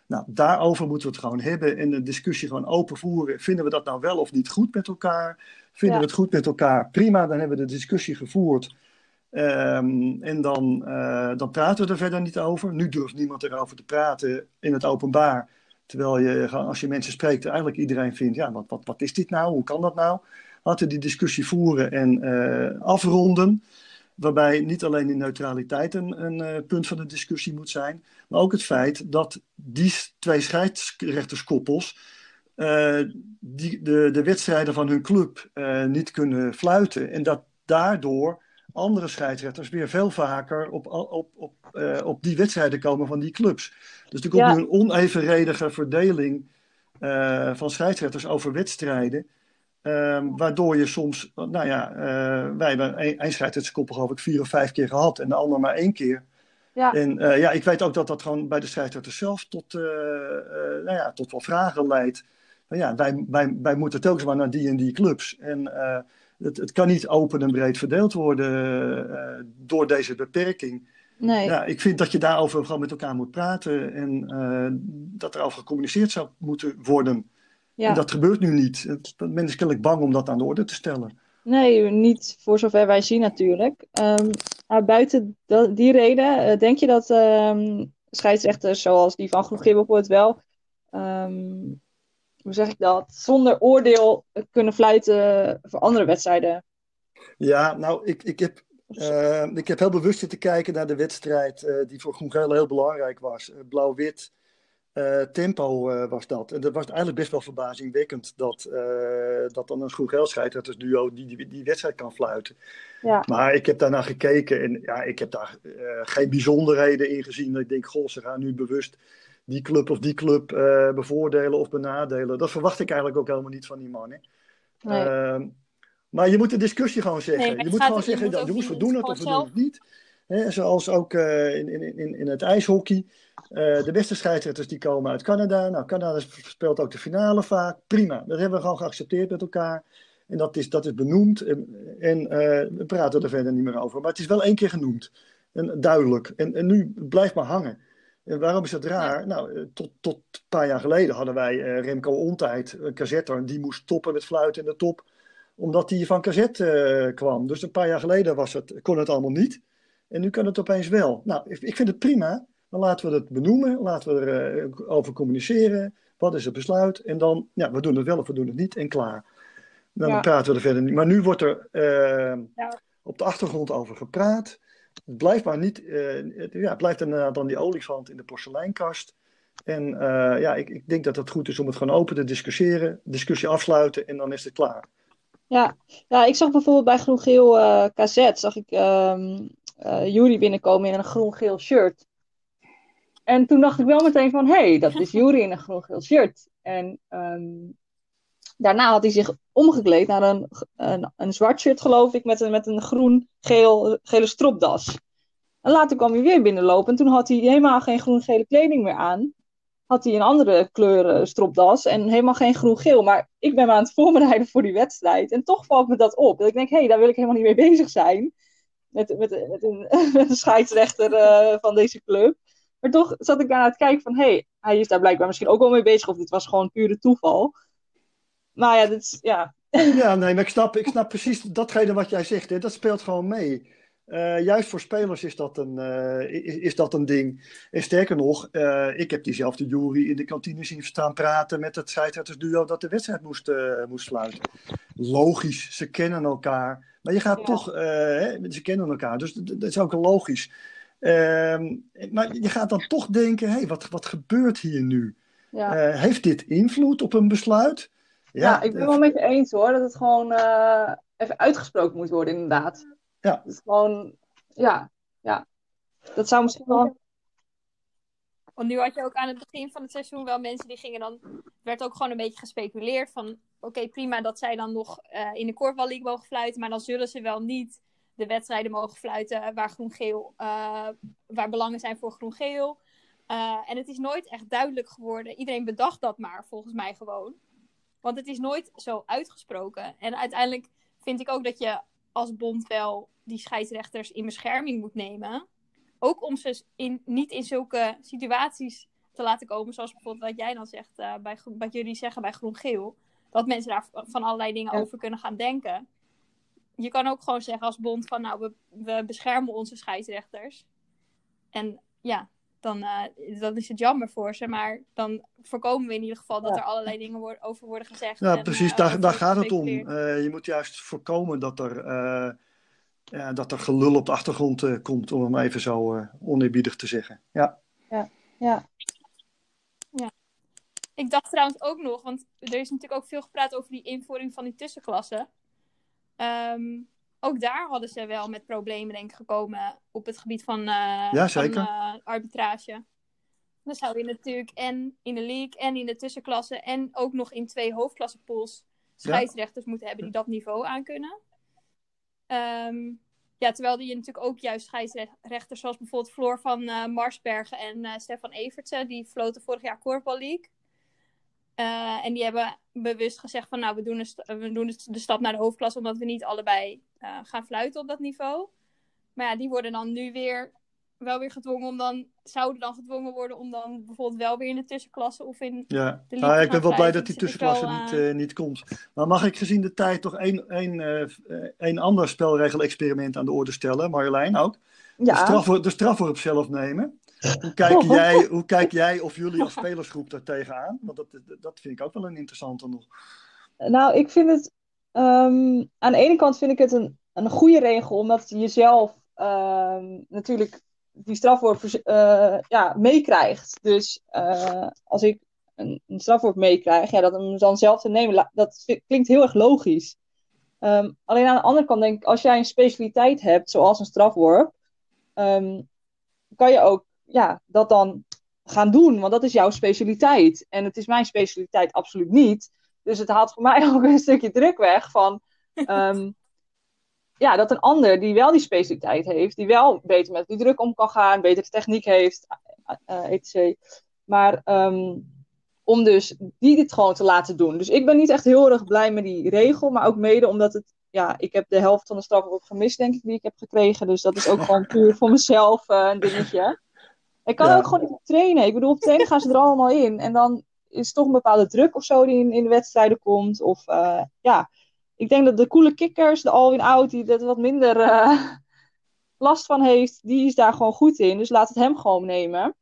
Nou, daarover moeten we het gewoon hebben en de discussie gewoon open voeren. Vinden we dat nou wel of niet goed met elkaar? Vinden Ja. we het goed met elkaar? Prima, dan hebben we de discussie gevoerd. Ehm, en dan, eh, dan praten we er verder niet over. Nu durft niemand erover te praten in het openbaar. Terwijl je, als je mensen spreekt, eigenlijk iedereen vindt: ja, wat, wat, wat is dit nou? Hoe kan dat nou? Laten we die discussie voeren en eh, afronden. Waarbij niet alleen die neutraliteit een, een eh, punt van de discussie moet zijn. Maar ook het feit dat die twee scheidsrechterskoppels. eh, die, de, de wedstrijden van hun club niet kunnen fluiten. En dat daardoor andere scheidsrechters weer veel vaker op, op, op, op die wedstrijden komen van die clubs. Dus er komt Ja. nu een onevenredige verdeling van scheidsrechters over wedstrijden. Ehm, waardoor je soms, nou ja, eh, wij hebben scheidsrechterskoppel geloof ik vier of vijf keer gehad en de ander maar één keer. Ja. En eh, ja, ik weet ook dat dat gewoon bij de scheidsrechters zelf tot, eh, nou ja, tot wel vragen leidt. Maar ja, wij, wij, wij moeten telkens maar naar die en die clubs. En het, het kan niet open en breed verdeeld worden door deze beperking. Nee. Ja, ik vind dat je daarover gewoon met elkaar moet praten en dat er over gecommuniceerd zou moeten worden. Ja. En dat gebeurt nu niet. Het, men is kennelijk bang om dat aan de orde te stellen. Nee, niet voor zover wij zien natuurlijk. Ehm, maar buiten die reden, eh, denk je dat ehm, scheidsrechters zoals die van Groen Geel bijvoorbeeld wel, ehm, hoe zeg ik dat, zonder oordeel kunnen fluiten voor andere wedstrijden? Ja, nou, ik, ik, heb, eh, ik heb heel bewust zitten kijken naar de wedstrijd eh, die voor Groen-Geel heel belangrijk was. Blauw-wit eh, tempo eh, was dat. En dat was eigenlijk best wel verbazingwekkend dat, eh, dat dan een Groen-Geel scheidsrechtersduo die, die die wedstrijd kan fluiten. Ja. Maar ik heb daarnaar gekeken en ja, ik heb daar geen bijzonderheden in gezien. Dat ik denk, goh, ze gaan nu bewust die club of die club bevoordelen of benadelen. Dat verwacht ik eigenlijk ook helemaal niet van die mannen. Nee. Ehm, maar je moet de discussie gewoon zeggen. Nee, maar je moet gewoon zeggen, jongens, we doen het of we doen het niet. Hè, zoals ook in, in, in, in het ijshockey. Eh, de beste scheidsrechters die komen uit Canada. Nou, Canada speelt ook de finale vaak. Prima, dat hebben we gewoon geaccepteerd met elkaar. En dat is, dat is benoemd. En, en eh, we praten er verder niet meer over. Maar het is wel één keer genoemd. En, duidelijk. En, en nu blijft maar hangen. En waarom is dat raar? Nou, eh, tot, tot een paar jaar geleden hadden wij Remco Ontijd, een cazetter. Die moest stoppen met fluiten in de top. Omdat hij van kazet eh, kwam. Dus een paar jaar geleden was het, kon het allemaal niet. En nu kan het opeens wel. Nou, ik, ik vind het prima. Dan laten we het benoemen. Laten we erover over communiceren. Wat is het besluit? En dan, ja, we doen het wel of we doen het niet. En klaar. Dan Ja. praten we er verder niet. Maar nu wordt er eh, Ja. op de achtergrond over gepraat. Het blijft maar niet. eh, het, ja, het blijft inderdaad dan die olifant in de porseleinkast. En eh, ja, ik, ik denk dat het goed is om het gewoon open te discussiëren. Discussie afsluiten en dan is het klaar. Ja, ja, ik zag bijvoorbeeld bij Groen-Geel eh KZ, zag ik eh Jury binnenkomen in een groen-geel shirt. En toen dacht ik wel meteen van, hé, hey, dat is *laughs* Jury in een groen-geel shirt. En ehm, daarna had hij zich omgekleed naar een, een, een zwart shirt, geloof ik, met een, met een groen-geel gele stropdas. En later kwam hij weer binnenlopen en toen had hij helemaal geen groen-gele kleding meer aan. Had hij een andere kleur eh, stropdas en helemaal geen groen-geel. Maar ik ben me aan het voorbereiden voor die wedstrijd. En toch valt me dat op. Dat ik denk, hé, hey, daar wil ik helemaal niet mee bezig zijn. Met, met, met, een, met *laughs* een scheidsrechter eh, van deze club. Maar toch zat ik daar aan het kijken van, hé, hey, hij is daar blijkbaar misschien ook wel mee bezig. Of dit was gewoon pure toeval. Maar ja, dit is, ja, *laughs* Ja, nee, maar ik snap, ik snap precies datgene wat jij zegt. Hè. Dat speelt gewoon mee. Eh, juist voor spelers is dat een, eh, is, is dat een ding. En sterker nog, eh, ik heb diezelfde jury in de kantine zien staan praten met het scheidsrechtersduo dat de wedstrijd moest, moest sluiten. Logisch, ze kennen elkaar. Maar je gaat Ja. toch, hè, ze kennen elkaar, dus dat, dat is ook logisch. Ehm, maar je gaat dan toch denken, hé, hey, wat, wat gebeurt hier nu? ja. Eh, heeft dit invloed op een besluit? Ja, ik ben eh, wel met je eens hoor. Dat het gewoon eh, even uitgesproken moet worden, inderdaad. Ja. Het is gewoon, ja, ja. Dat zou misschien wel. Want nu had je ook aan het begin van het seizoen wel mensen die gingen dan... werd ook gewoon een beetje gespeculeerd van... Oké, prima dat zij dan nog uh, in de Korfbal League mogen fluiten. Maar dan zullen ze wel niet de wedstrijden mogen fluiten waar groen-geel... Uh, waar belangen zijn voor groen-geel. Uh, en het is nooit echt duidelijk geworden. Iedereen bedacht dat maar, volgens mij gewoon. Want het is nooit zo uitgesproken. En uiteindelijk vind ik ook dat je als bond wel die scheidsrechters in bescherming moet nemen. Ook om ze in, niet in zulke situaties te laten komen, zoals bijvoorbeeld wat jij dan zegt, uh, bij, wat jullie zeggen bij groen-geel. Dat mensen daar van allerlei dingen ja. over kunnen gaan denken. Je kan ook gewoon zeggen als bond van, nou, we, we beschermen onze scheidsrechters. En ja, dan, uh, dan is het jammer voor ze. Maar dan voorkomen we in ieder geval dat ja. er allerlei dingen wo over worden gezegd. Ja, en, precies, uh, daar, daar gaat het om. Uh, je moet juist voorkomen dat er, ja, dat er gelul op de achtergrond komt, om hem even zo oneerbiedig te zeggen. Ja. Ja, ja. ja. Ik dacht trouwens ook nog, want er is natuurlijk ook veel gepraat over die invoering van die tussenklassen. Um, ook daar hadden ze wel met problemen denk ik gekomen op het gebied van, uh, ja, zeker. van uh, arbitrage. Dan zou je natuurlijk en in de league en in de tussenklasse en ook nog in twee hoofdklassepools scheidsrechters ja. moeten hebben die dat niveau aankunnen. Um, ja, terwijl je natuurlijk ook juist scheidsrechters zoals bijvoorbeeld Floor van uh, Marsbergen en Stefan Evertsen, die floten vorig jaar Korfbal League. Uh, en die hebben bewust gezegd van nou, we doen, een we doen de stap naar de hoofdklasse omdat we niet allebei uh, gaan fluiten op dat niveau. Maar ja, die worden dan nu weer wel weer gedwongen om dan, zouden dan gedwongen worden om dan bijvoorbeeld wel weer in de tussenklasse of in ja. de nou, Ik ben wel blij dat die tussenklasse wel, niet, uh, niet komt. Maar mag ik gezien de tijd toch één, één, uh, één ander spelregel-experiment aan de orde stellen, Marjolein ook? Ja. De, straf, de strafworp zelf nemen. Hoe kijk, *laughs* jij, hoe kijk jij of jullie als spelersgroep daar tegenaan? Want dat, dat vind ik ook wel een interessante nog. Nou, ik vind het... Um, aan de ene kant vind ik het een, een goede regel, omdat je jezelf um, natuurlijk die strafworp uh, ja, meekrijgt. Dus uh, als ik een, een strafworp meekrijg, ja, dat hem dan zelf te nemen, dat klinkt heel erg logisch. Um, alleen aan de andere kant denk ik, als jij een specialiteit hebt, zoals een strafworp, kan je ook ja, dat dan gaan doen, want dat is jouw specialiteit. En het is mijn specialiteit absoluut niet. Dus het haalt voor mij *laughs* ook een stukje druk weg van. Um, *laughs* ja, dat een ander die wel die specialiteit heeft, die wel beter met die druk om kan gaan, betere techniek heeft, uh, etc. Maar um, om dus die dit gewoon te laten doen. Dus ik ben niet echt heel erg blij met die regel, maar ook mede omdat het. Ja, ik heb de helft van de straf ook gemist, denk ik, die ik heb gekregen. Dus dat is ook *laughs* gewoon puur voor mezelf uh, een dingetje. Ik kan ja. ook gewoon niet trainen. Ik bedoel, op trainen gaan ze er allemaal in. En dan is toch een bepaalde druk of zo die in, in de wedstrijden komt. Of uh, ja, ik denk dat de coole kickers, de Alwin Out, die er wat minder uh, *laughs* last van heeft, die is daar gewoon goed in. Dus laat het hem gewoon nemen.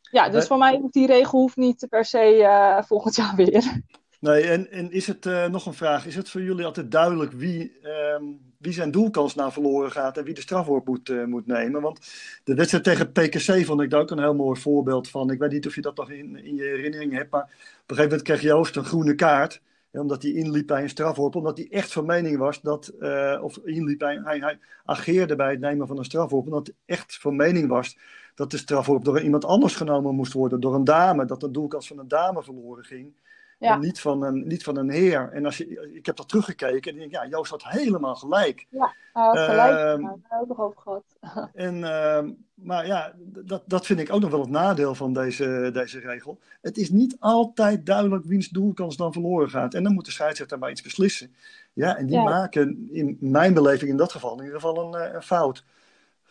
Ja, dus nee. voor mij die regel hoeft niet per se uh, volgend *laughs* jaar weer. Nee, en, en is het nog een vraag? Is het voor jullie altijd duidelijk wie, um, wie zijn doelkans naar verloren gaat en wie de strafworp moet, uh, moet nemen? Want de wedstrijd tegen PKC vond ik daar ook een heel mooi voorbeeld van. Ik weet niet of je dat nog in, in je herinnering hebt, maar op een gegeven moment kreeg Joost een groene kaart. Omdat hij inliep bij een strafworp, omdat hij echt van mening was dat, uh, of inliep bij, hij, hij ageerde bij het nemen van een strafworp, omdat hij echt van mening was dat de strafworp door iemand anders genomen moest worden, door een dame, dat de doelkans van een dame verloren ging. Ja. En niet van, een, niet van een heer. En als je, ik heb dat teruggekeken en denk ja, Joost had helemaal gelijk. Ja, uh, gelijk. Uh, daar hebben we ook nog over gehad. *laughs* en, uh, maar ja, dat, dat vind ik ook nog wel het nadeel van deze, deze regel. Het is niet altijd duidelijk wiens doelkans dan verloren gaat. En dan moet de scheidsrechter maar iets beslissen. Ja, en die ja. maken in mijn beleving in dat geval in ieder geval een, eh, een fout.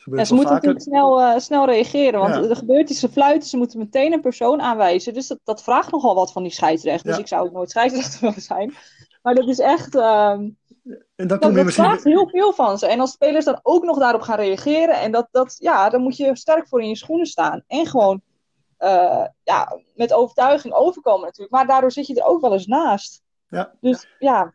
Ja, ze moeten natuurlijk snel, uh, snel reageren, want ja. er gebeurt iets, ze fluiten, ze moeten meteen een persoon aanwijzen. Dus dat, dat vraagt nogal wat van die scheidsrechter. Ja. Dus ik zou ook nooit scheidsrechter *laughs* willen zijn. Maar dat is echt. Uh, en dat, dat, dat vraagt heel veel van ze. En als spelers dan ook nog daarop gaan reageren, en dat, dat, ja, dan moet je sterk voor in je schoenen staan. En gewoon uh, ja, met overtuiging overkomen natuurlijk. Maar daardoor zit je er ook wel eens naast. Ja. Dus ja.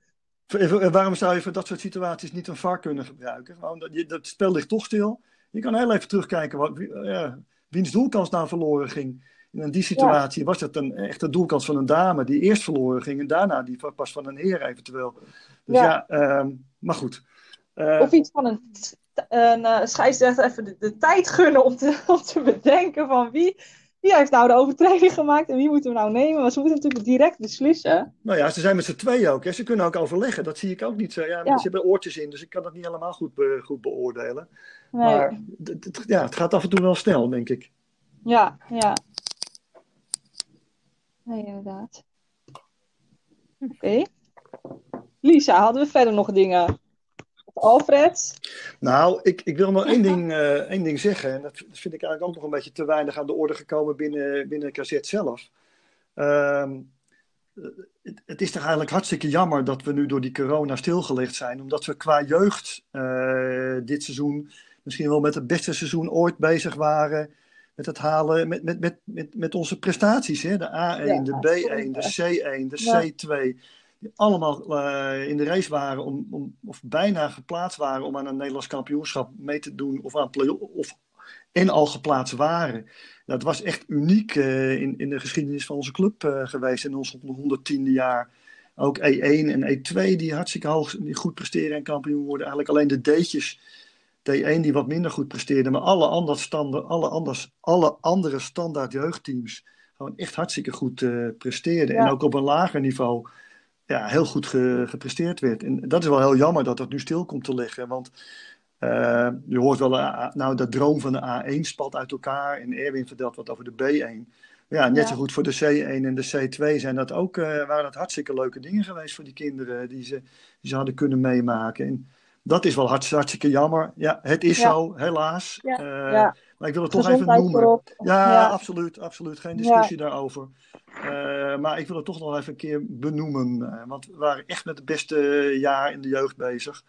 Waarom zou je voor dat soort situaties niet een VAR kunnen gebruiken? Je, dat spel ligt toch stil. Je kan heel even terugkijken wat, uh, wiens doelkans daar verloren ging. En in die situatie ja. was het een echte doelkans van een dame die eerst verloren ging en daarna die pas van een heer eventueel. Dus ja, ja um, maar goed. Uh, of iets van een, een uh, scheidsrechter even de, de, tijd gunnen om te, *laughs* om te bedenken van wie wie heeft nou de overtreding gemaakt en wie moeten we nou nemen? Want ze moeten natuurlijk direct beslissen. Nou ja, ze zijn met z'n tweeën ook. Hè. Ze kunnen ook overleggen. Dat zie ik ook niet zo. Ja, Ja. Ze hebben oortjes in, dus ik kan dat niet helemaal goed, be- goed beoordelen. Nee. Maar ja, het gaat af en toe wel snel, denk ik. Ja, ja. Nee, inderdaad. Oké. Lisa, hadden we verder nog dingen? Alfred? Nou, ik, ik wil nog één ding, *laughs* eh, één ding zeggen. En dat vind ik eigenlijk ook nog een beetje te weinig aan de orde gekomen binnen, binnen KZ zelf. Ehm, het, het is toch eigenlijk hartstikke jammer dat we nu door die corona stilgelegd zijn. Omdat we qua jeugd eh, dit seizoen misschien wel met het beste seizoen ooit bezig waren. Met het halen, met, met, met, met, met onze prestaties. Hè? De A1, Ja, de absoluut. B1, de C1, de Ja. C2 die allemaal eh, in de race waren om, om, of bijna geplaatst waren om aan een Nederlands kampioenschap mee te doen of aan play of en al geplaatst waren. Dat was echt uniek eh, in, in de geschiedenis van onze club eh, geweest in ons 110e jaar. Ook E1 en E2 die hartstikke hoog, die goed presteren en kampioen worden. Eigenlijk alleen de D'tjes, D1 die wat minder goed presteerden, maar alle andere, standen, alle anders, alle andere standaard jeugdteams gewoon echt hartstikke goed eh presteerden. Ja. En ook op een lager niveau ja, heel goed ge- gepresteerd werd. En dat is wel heel jammer dat dat nu stil komt te liggen. Want eh, je hoort wel, eh, nou, de droom van de A1 spalt uit elkaar. En Erwin vertelt wat over de B1. Ja, net Ja. zo goed voor de C1 en de C2 zijn dat ook, eh, waren dat hartstikke leuke dingen geweest voor die kinderen die ze, die ze hadden kunnen meemaken. En dat is wel hartst- hartstikke jammer. Ja, het is Ja. zo, helaas. Ja. Maar ik wil het toch even noemen. Ja, Ja. absoluut, absoluut. Geen discussie daarover. Eh, maar ik wil het toch nog even een keer benoemen. eh, want we waren echt met het beste jaar in de jeugd bezig.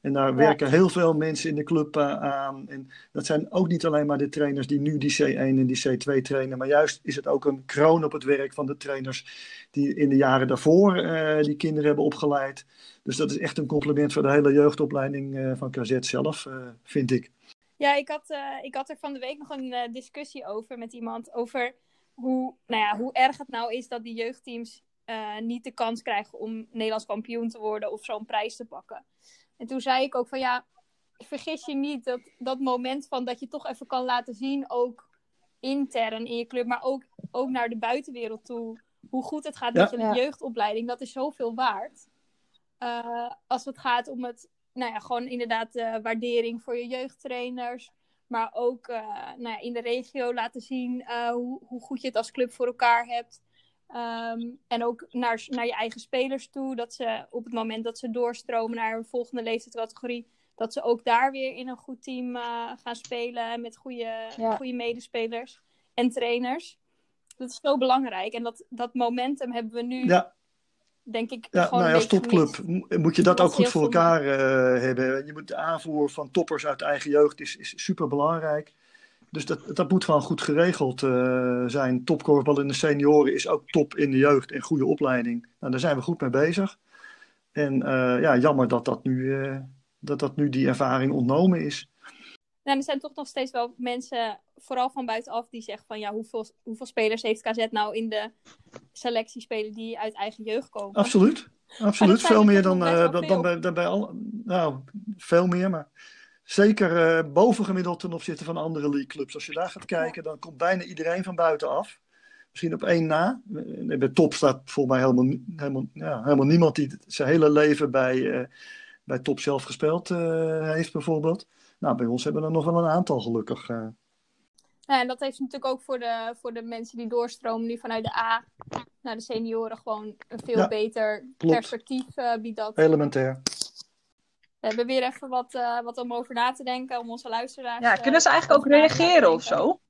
En daar werken heel veel mensen in de club eh, aan. En dat zijn ook niet alleen maar de trainers die nu die C1 en die C2 trainen. Maar juist is het ook een kroon op het werk van de trainers die in de jaren daarvoor die kinderen hebben opgeleid. Dus dat is echt een compliment voor de hele jeugdopleiding van KZ zelf, vind ik. Ja, ik had, eh, ik had er van de week nog een eh, discussie over met iemand. Over hoe, nou ja, hoe erg het nou is dat die jeugdteams eh, niet de kans krijgen om Nederlands kampioen te worden of zo'n prijs te pakken. En toen zei ik ook van ja, vergis je niet dat dat moment van dat je toch even kan laten zien, ook intern in je club, maar ook, ook naar de buitenwereld toe, hoe goed het gaat Ja. met je Ja. jeugdopleiding, dat is zoveel waard. Eh, als het gaat om het, nou ja, gewoon inderdaad de waardering voor je jeugdtrainers. Maar ook eh, nou ja, in de regio laten zien eh, hoe, hoe goed je het als club voor elkaar hebt. Ehm, en ook naar, naar je eigen spelers toe. Dat ze op het moment dat ze doorstromen naar een volgende leeftijdscategorie. Dat ze ook daar weer in een goed team eh, gaan spelen. Met goede, Ja. goede medespelers en trainers. Dat is zo belangrijk. En dat, dat momentum hebben we nu, Ja, denk ik, Ja, nou als topclub gemist. moet je dat Dat ook goed voor elkaar eh, hebben. Je moet de aanvoer van toppers uit eigen jeugd is, is super belangrijk. Dus dat, dat moet gewoon goed geregeld eh, zijn. Topkorfbal in de senioren is ook top in de jeugd en goede opleiding. Nou, daar zijn we goed mee bezig. En eh, ja, jammer dat dat, nu, dat dat nu die ervaring ontnomen is. Nou, er zijn toch nog steeds wel mensen, vooral van buitenaf, die zeggen van ja, hoeveel, hoeveel spelers heeft KZ nou in de selectie spelen die uit eigen jeugd komen? Absoluut. Absoluut. Veel er meer dan, eh, dan, dan, bij, dan bij al. Nou, veel meer, maar zeker eh bovengemiddeld ten opzichte van andere leagueclubs. Als je daar gaat kijken, dan komt bijna iedereen van buitenaf. Misschien op één na. Eh, Bij top staat volgens mij helemaal, helemaal, ja, helemaal niemand die zijn hele leven bij, bij top zelf gespeeld heeft, bijvoorbeeld. Nou, bij ons hebben we er nog wel een aantal gelukkig. eh. Ja, en dat heeft natuurlijk ook voor de, voor de mensen die doorstromen nu vanuit de A naar de senioren gewoon een veel Ja, beter klopt. perspectief eh, biedt dat. elementair. We hebben weer even wat, eh, wat om over na te denken, om onze luisteraars... Ja, kunnen ze eigenlijk ook reageren of zo?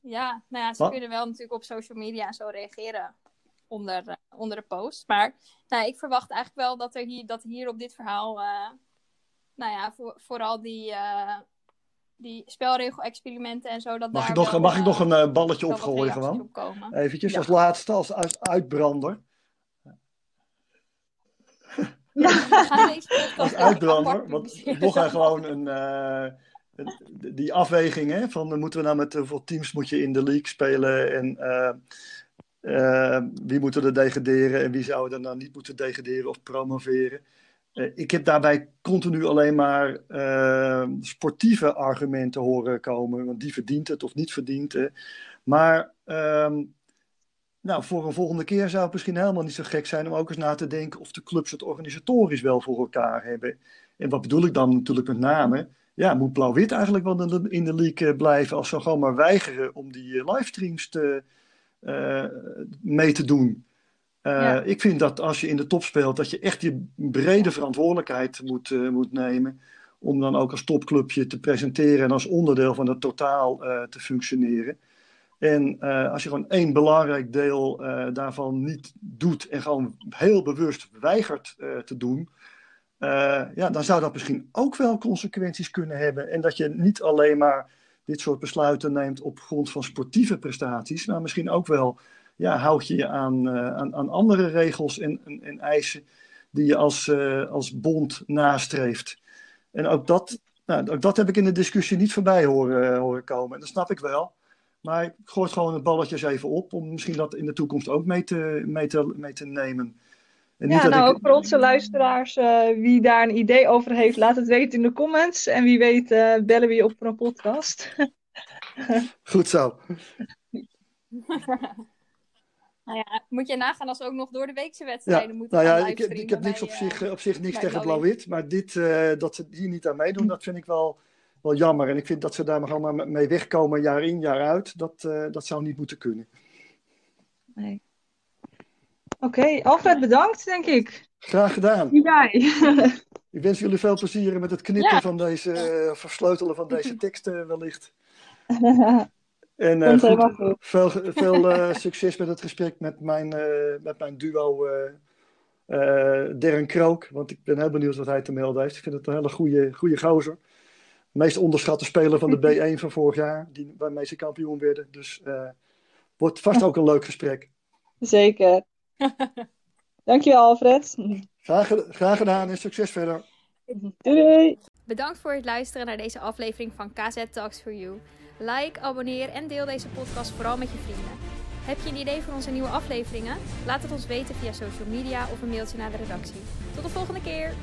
Ja, nou ja, ze Wat? kunnen wel natuurlijk op social media en zo reageren onder, onder de post. Maar nou, ik verwacht eigenlijk wel dat er hier, dat hier op dit verhaal, eh, nou ja, voor, vooral die, eh die spelregel-experimenten en zo, dat Mag, daar ik nog, wel, mag ik eh, nog een eh, balletje opgooien gewoon? op. Eventjes Ja. als laatste, als uit, uitbrander. *laughs* Podcast als uitbrander. Want nog gewoon een, eh, die afweging hè, van eh, moeten we nou met hoeveel teams moet je in de league spelen en eh, eh, wie moeten er degraderen en wie zou er nou niet moeten degraderen of promoveren. Eh, ik heb daarbij continu alleen maar eh, sportieve argumenten horen komen, want die verdient het of niet verdient. hè. Maar ehm, nou, voor een volgende keer zou het misschien helemaal niet zo gek zijn om ook eens na te denken of de clubs het organisatorisch wel voor elkaar hebben. En wat bedoel ik dan natuurlijk met name? Ja, moet Blauw-Wit eigenlijk wel in de, league eh, blijven als ze gewoon maar weigeren om die livestreams te, mee te doen? Uh, ja. Ik vind dat als je in de top speelt, dat je echt je brede verantwoordelijkheid moet, uh, moet nemen. Om dan ook als topclubje te presenteren en als onderdeel van het totaal uh, te functioneren. En als je gewoon één belangrijk deel daarvan niet doet en gewoon heel bewust weigert te doen. ja, dan zou dat misschien ook wel consequenties kunnen hebben. En dat je niet alleen maar dit soort besluiten neemt op grond van sportieve prestaties, maar misschien ook wel ja, houd je je aan, uh, aan, aan, andere regels en, en, en, eisen die je als, uh, als bond nastreeft. En ook dat, nou, ook dat heb ik in de discussie niet voorbij horen, horen komen. En dat snap ik wel. Maar ik gooi gewoon het balletje eens even op om misschien dat in de toekomst ook mee te, mee te, mee te nemen. En ja, nou ik... ook voor onze luisteraars, uh, wie daar een idee over heeft, laat het weten in de comments. En wie weet bellen we je op voor een podcast. *laughs* Goed zo. *laughs* Nou ja, moet je nagaan als we ook nog door de weekse wedstrijden ja, moeten nou ja, ik, ik, heb niks bij, op zich, op zich niks tegen Blauw-Wit. Maar dit, uh, dat ze hier niet aan meedoen, dat vind ik wel, wel jammer. En ik vind dat ze daar maar mee wegkomen jaar in, jaar uit. Dat, uh, dat zou niet moeten kunnen. Nee. Oké, okay, Alfred bedankt, denk ik. Graag gedaan. Ik wens jullie veel plezier met het knippen ja. van deze, uh, versleutelen van deze teksten wellicht. *laughs* En uh, goed, goed. veel, *laughs* veel uh, succes met het gesprek met mijn, uh, met mijn duo Darren Krook. Want ik ben heel benieuwd wat hij te melden heeft. Ik vind het een hele goede, goede gozer. De meest onderschatte speler van de *laughs* B1 van vorig jaar. Die, waarmee ze kampioen werden. Dus wordt vast ook een leuk gesprek. Zeker. *laughs* Dankjewel Alfred. Graag, graag gedaan en succes verder. Doei doei. Bedankt voor het luisteren naar deze aflevering van KZ Talks for You. Like, abonneer en deel deze podcast vooral met je vrienden. Heb je een idee voor onze nieuwe afleveringen? Laat het ons weten via social media of een mailtje naar de redactie. Tot de volgende keer!